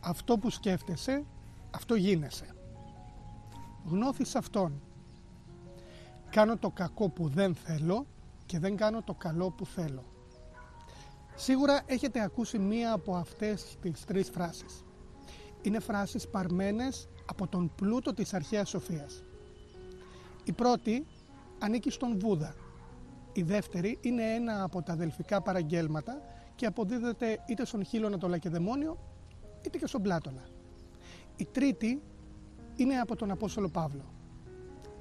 Αυτό που σκέφτεσαι, αυτό γίνεσαι. Γνώθεις αυτόν. Κάνω το κακό που δεν θέλω και δεν κάνω το καλό που θέλω. Σίγουρα έχετε ακούσει μία από αυτές τις τρεις φράσεις. Είναι φράσεις παρμένες από τον πλούτο της αρχαίας σοφίας. Η πρώτη ανήκει στον Βούδα. Η δεύτερη είναι ένα από τα αδελφικά παραγγέλματα και αποδίδεται είτε στον Χίλωνα το Λακεδαιμόνιο είτε και στον Πλάτωνα. Η τρίτη είναι από τον Απόστολο Παύλο.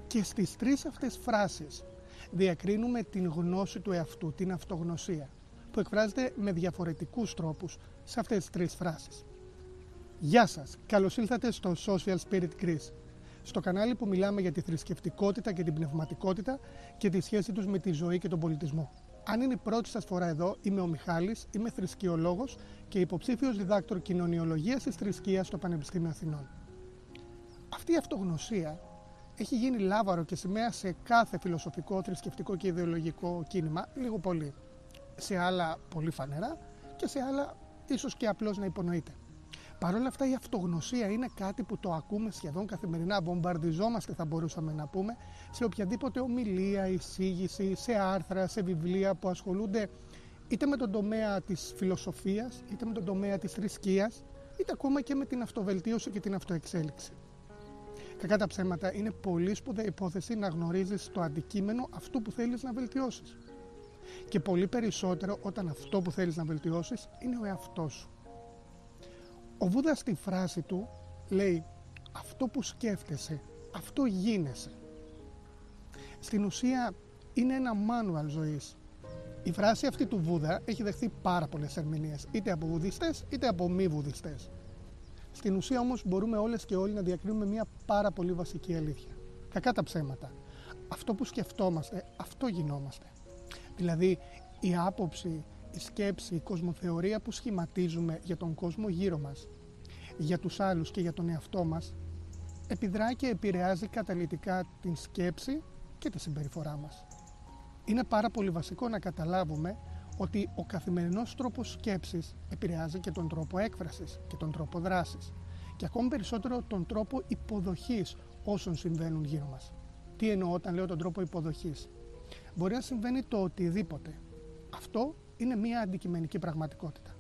Και στις τρεις αυτές φράσεις διακρίνουμε την γνώση του εαυτού, την αυτογνωσία, που εκφράζεται με διαφορετικούς τρόπους σε αυτές τις τρεις φράσεις. Γεια σας, καλώς ήλθατε στο Social Spirit Greece, στο κανάλι που μιλάμε για τη θρησκευτικότητα και την πνευματικότητα και τη σχέση τους με τη ζωή και τον πολιτισμό. Αν είναι η πρώτη σας φορά εδώ, είμαι ο Μιχάλης, είμαι θρησκειολόγος και υποψήφιος διδάκτορ κοινωνιολογίας της θρησκείας στο Πανεπιστήμιο Αθηνών. Αυτή η αυτογνωσία έχει γίνει λάβαρο και σημαία σε κάθε φιλοσοφικό, θρησκευτικό και ιδεολογικό κίνημα, λίγο πολύ. Σε άλλα πολύ φανερά και σε άλλα ίσως και απλώς να υπονοείται. Παρ' όλα αυτά η αυτογνωσία είναι κάτι που το ακούμε σχεδόν καθημερινά, βομβαρδιζόμαστε θα μπορούσαμε να πούμε, σε οποιαδήποτε ομιλία, εισήγηση, σε άρθρα, σε βιβλία που ασχολούνται είτε με τον τομέα της φιλοσοφίας, είτε με τον τομέα της θρησκείας, είτε ακόμα και με την αυτοβελτίωση και την αυτοεξέλιξη. Κακά τα ψέματα είναι πολύ σπουδαία υπόθεση να γνωρίζεις το αντικείμενο αυτού που θέλεις να βελτιώσεις. Και πολύ περισσότερο όταν αυτό που θέλεις να βελτιώσεις είναι ο εαυτός σου. Ο Βούδας στη φράση του λέει αυτό που σκέφτεσαι, αυτό γίνεσαι. Στην ουσία είναι ένα manual ζωής. Η φράση αυτή του Βούδα έχει δεχθεί πάρα πολλές ερμηνείες, είτε από βουδιστές είτε από μη βουδιστές. Στην ουσία όμως μπορούμε όλες και όλοι να διακρίνουμε μια πάρα πολύ βασική αλήθεια. Κακά τα ψέματα. Αυτό που σκεφτόμαστε, αυτό γινόμαστε. Δηλαδή η άποψη, η σκέψη, η κοσμοθεωρία που σχηματίζουμε για τον κόσμο γύρω μας, για τους άλλους και για τον εαυτό μας, επιδρά και επηρεάζει καταλητικά την σκέψη και τη συμπεριφορά μας. Είναι πάρα πολύ βασικό να καταλάβουμε ότι ο καθημερινός τρόπος σκέψης επηρεάζει και τον τρόπο έκφρασης και τον τρόπο δράσης και ακόμη περισσότερο τον τρόπο υποδοχής όσων συμβαίνουν γύρω μας. Τι εννοώ όταν λέω τον τρόπο υποδοχής; Μπορεί να συμβαίνει το οτιδήποτε. Αυτό είναι μια αντικειμενική πραγματικότητα.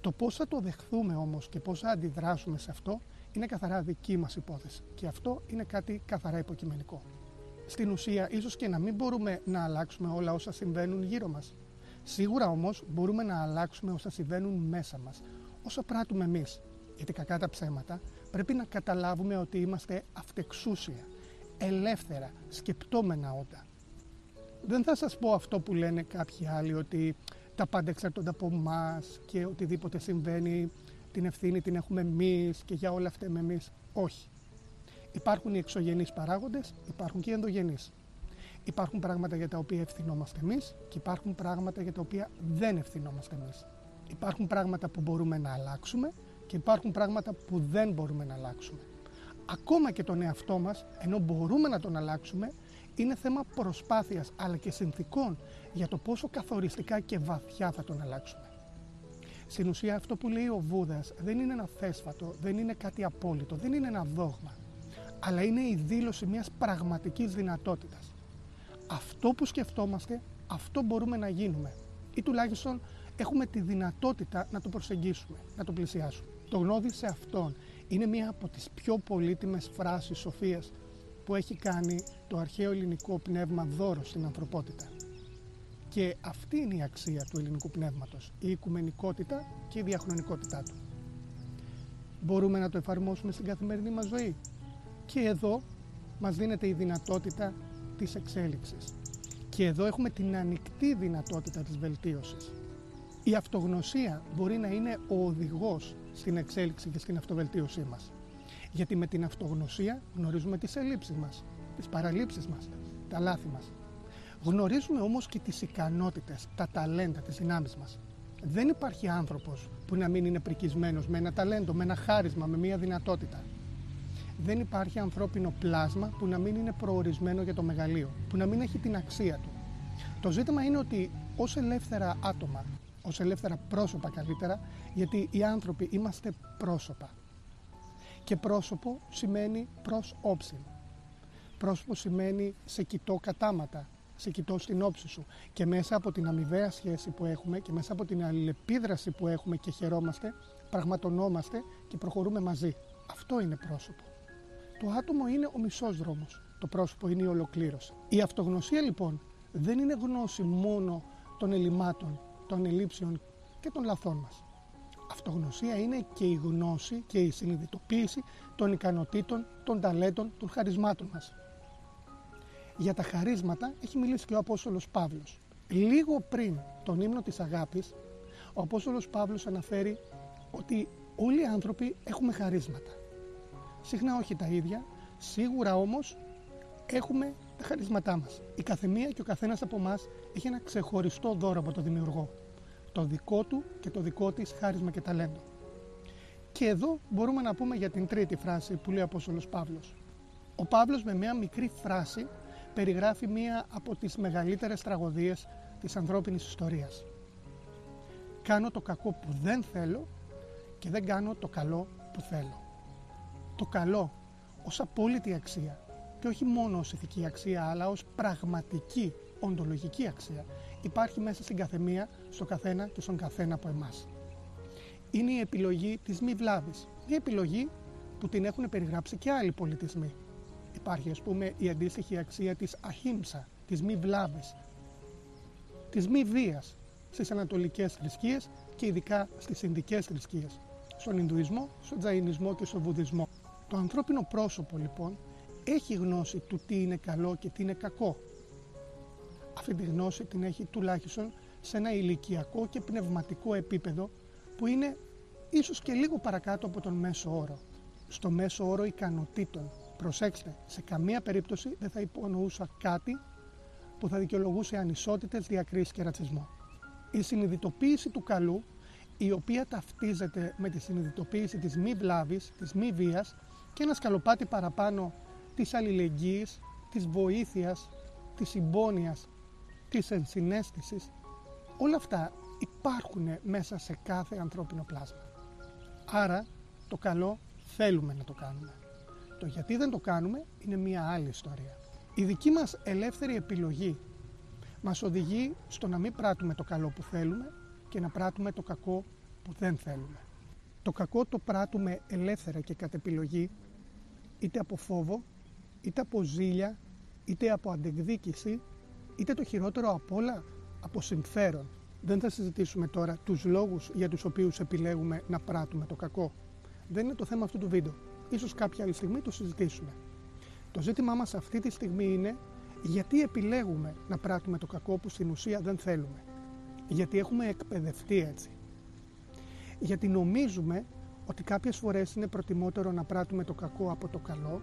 Το πώς θα το δεχθούμε όμως και πώς θα αντιδράσουμε σε αυτό είναι καθαρά δική μας υπόθεση και αυτό είναι κάτι καθαρά υποκειμενικό. Στην ουσία, ίσως και να μην μπορούμε να αλλάξουμε όλα όσα συμβαίνουν γύρω μας. Σίγουρα όμως μπορούμε να αλλάξουμε όσα συμβαίνουν μέσα μας, όσα πράττουμε εμείς. Γιατί κακά τα ψέματα πρέπει να καταλάβουμε ότι είμαστε αυτεξούσια, ελεύθερα, σκεπτόμενα όντα. Δεν θα σας πω αυτό που λένε κάποιοι άλλοι ότι τα πάντα εξαρτώνται από εμά και οτιδήποτε συμβαίνει την ευθύνη την έχουμε εμείς και για όλα αυτά με εμείς. Όχι. Υπάρχουν οι εξωγενείς παράγοντες, υπάρχουν και οι ενδογενείς. Υπάρχουν πράγματα για τα οποία ευθυνόμαστε εμείς και υπάρχουν πράγματα για τα οποία δεν ευθυνόμαστε εμείς. Υπάρχουν πράγματα που μπορούμε να αλλάξουμε και υπάρχουν πράγματα που δεν μπορούμε να αλλάξουμε. Ακόμα και τον εαυτό μας, ενώ μπορούμε να τον αλλάξουμε, είναι θέμα προσπάθειας αλλά και συνθήκων για το πόσο καθοριστικά και βαθιά θα τον αλλάξουμε. Στην ουσία αυτό που λέει ο Βούδας δεν είναι ένα θέσφατο, δεν είναι κάτι απόλυτο, δεν είναι ένα δόγμα, αλλά είναι η δήλωση μιας πραγματικής δυνατότητας. Αυτό που σκεφτόμαστε, αυτό μπορούμε να γίνουμε ή τουλάχιστον έχουμε τη δυνατότητα να το προσεγγίσουμε, να το πλησιάσουμε. Το γνώδι σε αυτόν είναι μία από τις πιο πολύτιμες φράσεις σοφίας που έχει κάνει το αρχαίο ελληνικό πνεύμα δώρο στην ανθρωπότητα. Και αυτή είναι η αξία του ελληνικού πνεύματος, η οικουμενικότητα και η διαχρονικότητά του. Μπορούμε να το εφαρμόσουμε στην καθημερινή μας ζωή. Και εδώ μας δίνεται η δυνατότητα της εξέλιξης. Και εδώ έχουμε την ανοιχτή δυνατότητα της βελτίωσης. Η αυτογνωσία μπορεί να είναι ο οδηγός στην εξέλιξη και στην αυτοβελτίωσή μας. Γιατί με την αυτογνωσία γνωρίζουμε τις ελλείψεις μας, τις παραλήψεις μας, τα λάθη μας. Γνωρίζουμε όμως και τις ικανότητες, τα ταλέντα, τις δυνάμεις μας. Δεν υπάρχει άνθρωπος που να μην είναι πρικισμένος με ένα ταλέντο, με ένα χάρισμα, με μια δυνατότητα. Δεν υπάρχει ανθρώπινο πλάσμα που να μην είναι προορισμένο για το μεγαλείο, που να μην έχει την αξία του. Το ζήτημα είναι ότι ως ελεύθερα άτομα, ως ελεύθερα πρόσωπα καλύτερα, γιατί οι άνθρωποι είμαστε πρόσωπα. Και πρόσωπο σημαίνει προς όψη. Πρόσωπο σημαίνει σε κοιτώ κατάματα, σε κοιτώ στην όψη σου. Και μέσα από την αμοιβαία σχέση που έχουμε και μέσα από την αλληλεπίδραση που έχουμε και χαιρόμαστε, πραγματονόμαστε και προχωρούμε μαζί. Αυτό είναι πρόσωπο. Το άτομο είναι ο μισός δρόμος. Το πρόσωπο είναι η ολοκλήρωση. Η αυτογνωσία λοιπόν δεν είναι γνώση μόνο των ελλημάτων, των ελλείψεων και των λαθών μας. Αυτογνωσία είναι και η γνώση και η συνειδητοποίηση των ικανοτήτων, των ταλέντων, των χαρισμάτων μας. Για τα χαρίσματα έχει μιλήσει και ο Απόστολος Παύλος. Λίγο πριν τον ύμνο της αγάπης, ο Απόστολος Παύλος αναφέρει ότι όλοι οι άνθρωποι έχουμε χαρίσματα. Συχνά όχι τα ίδια, σίγουρα όμως έχουμε τα χαρίσματά μας. Η καθεμία και ο καθένας από εμά έχει ένα ξεχωριστό δώρο από τον δημιουργό. Το δικό του και το δικό της χάρισμα και ταλέντο. Και εδώ μπορούμε να πούμε για την τρίτη φράση που λέει ο Απόστολος Παύλος. Ο Παύλος με μια μικρή φράση περιγράφει μία από τις μεγαλύτερες τραγωδίες της ανθρώπινης ιστορίας. Κάνω το κακό που δεν θέλω και δεν κάνω το καλό που θέλω. Το καλό ως απόλυτη αξία και όχι μόνο ως ηθική αξία αλλά ως πραγματική οντολογική αξία υπάρχει μέσα στην καθεμία, στο καθένα και στον καθένα από εμάς. Είναι η επιλογή της μη βλάβης. Μια επιλογή που την έχουν περιγράψει και άλλοι πολιτισμοί. Υπάρχει ας πούμε η αντίστοιχη αξία της αχίμσα, της μη βλάβης, της μη βίας στις ανατολικές θρησκείες και ειδικά στις Ινδικές θρησκείες, στον Ινδουισμό, στον Τζαϊνισμό και στον Βουδισμό. Το ανθρώπινο πρόσωπο λοιπόν έχει γνώση του τι είναι καλό και τι είναι κακό. Αυτή τη γνώση την έχει τουλάχιστον σε ένα ηλικιακό και πνευματικό επίπεδο που είναι ίσως και λίγο παρακάτω από τον μέσο όρο. Στο μέσο όρο ικανοτήτων. Προσέξτε, σε καμία περίπτωση δεν θα υπονοούσα κάτι που θα δικαιολογούσε ανισότητες, διακρίσεις και ρατσισμό. Η συνειδητοποίηση του καλού, η οποία ταυτίζεται με τη συνειδητοποίηση της μη βλάβης, της μη βίας και ένα σκαλοπάτι παραπάνω της αλληλεγγύης, της βοήθειας, της συμπόνιας, της ενσυναίσθησης, όλα αυτά υπάρχουν μέσα σε κάθε ανθρώπινο πλάσμα. Άρα το καλό θέλουμε να το κάνουμε. Το γιατί δεν το κάνουμε είναι μία άλλη ιστορία. Η δική μας ελεύθερη επιλογή μας οδηγεί στο να μην πράττουμε το καλό που θέλουμε και να πράττουμε το κακό που δεν θέλουμε. Το κακό το πράττουμε ελεύθερα και κατ' επιλογή είτε από φόβο, είτε από ζήλια, είτε από αντεκδίκηση, είτε το χειρότερο απ' όλα από συμφέρον. Δεν θα συζητήσουμε τώρα τους λόγους για τους οποίους επιλέγουμε να πράττουμε το κακό. Δεν είναι το θέμα αυτού του βίντεο. Ίσως κάποια άλλη στιγμή το συζητήσουμε. Το ζήτημά μας αυτή τη στιγμή είναι γιατί επιλέγουμε να πράττουμε το κακό που στην ουσία δεν θέλουμε; Γιατί έχουμε εκπαιδευτεί έτσι. Γιατί νομίζουμε ότι κάποιες φορές είναι προτιμότερο να πράττουμε το κακό από το καλό,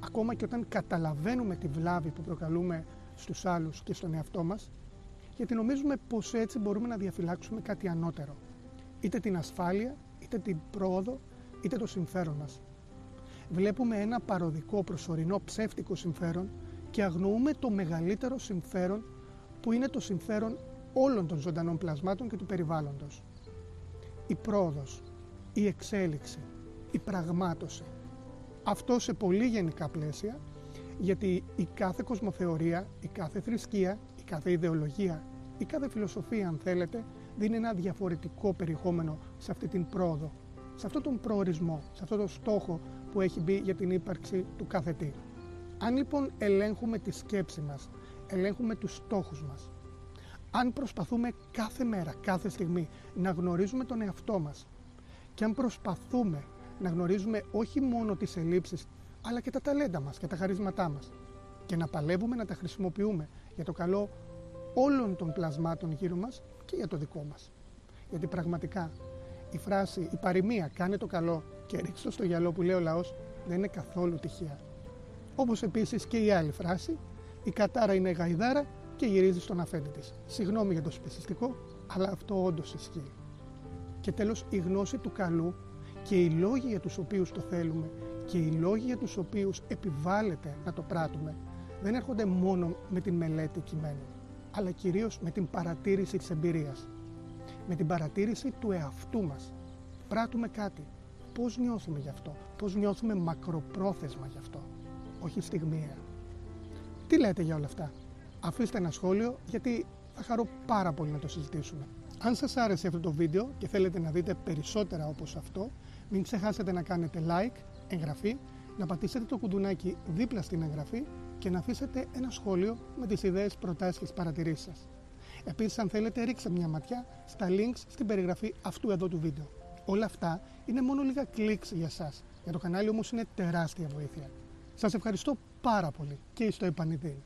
ακόμα και όταν καταλαβαίνουμε τη βλάβη που προκαλούμε στους άλλους και στον εαυτό μας, γιατί νομίζουμε πως έτσι μπορούμε να διαφυλάξουμε κάτι ανώτερο. Είτε την ασφάλεια, είτε την πρόοδο, είτε το συμφέρον μας. Βλέπουμε ένα παροδικό προσωρινό ψεύτικο συμφέρον και αγνοούμε το μεγαλύτερο συμφέρον που είναι το συμφέρον όλων των ζωντανών πλασμάτων και του περιβάλλοντος. Η πρόοδος, η εξέλιξη, η πραγμάτωση. Αυτό σε πολύ γενικά πλαίσια, γιατί η κάθε κοσμοθεωρία, η κάθε θρησκεία, η κάθε ιδεολογία, η κάθε φιλοσοφία αν θέλετε, δίνει ένα διαφορετικό περιεχόμενο σε αυτή την πρόοδο, σε αυτόν τον προορισμό, σε αυτόν τον στόχο που έχει μπει για την ύπαρξη του κάθε τι. Αν λοιπόν ελέγχουμε τη σκέψη μας, ελέγχουμε τους στόχους μας, αν προσπαθούμε κάθε μέρα, κάθε στιγμή να γνωρίζουμε τον εαυτό μας και αν προσπαθούμε να γνωρίζουμε όχι μόνο τις ελλείψεις αλλά και τα ταλέντα μας και τα χαρίσματά μας και να παλεύουμε να τα χρησιμοποιούμε για το καλό όλων των πλασμάτων γύρω μας και για το δικό μας. Γιατί πραγματικά η φράση, η παροιμία «κάνε το καλό και ρίξω στο γυαλό» που λέει ο λαός δεν είναι καθόλου τυχαία. Όπως επίσης και η άλλη φράση «η κατάρα είναι γαϊδάρα και γυρίζει στον αφέντη της». Συγγνώμη για το σπεσιστικό, αλλά αυτό όντως ισχύει. Και τέλος η γνώση του καλού και οι λόγοι για τους οποίους το θέλουμε και οι λόγοι για τους οποίους επιβάλλεται να το πράττουμε δεν έρχονται μόνο με την μελέτη κειμένου, αλλά κυρίως με την παρατήρηση της εμπειρίας. με την παρατήρηση του εαυτού μας. Πράττουμε κάτι. Πώς νιώθουμε γι' αυτό; Πώς νιώθουμε μακροπρόθεσμα γι' αυτό; Όχι στιγμιαία. Τι λέτε για όλα αυτά; Αφήστε ένα σχόλιο γιατί θα χαρώ πάρα πολύ να το συζητήσουμε. Αν σας άρεσε αυτό το βίντεο και θέλετε να δείτε περισσότερα όπως αυτό, μην ξεχάσετε να κάνετε like, εγγραφή, να πατήσετε το κουντουνάκι δίπλα στην εγγραφή και να αφήσετε ένα σχόλιο με τις ιδέες, προτάσεις και παρατηρήσεις σας. Επίσης, αν θέλετε, ρίξτε μια ματιά στα links στην περιγραφή αυτού εδώ του βίντεο. Όλα αυτά είναι μόνο λίγα κλικς για σας. Για το κανάλι όμως είναι τεράστια βοήθεια. Σας ευχαριστώ πάρα πολύ και στο επανειδήν.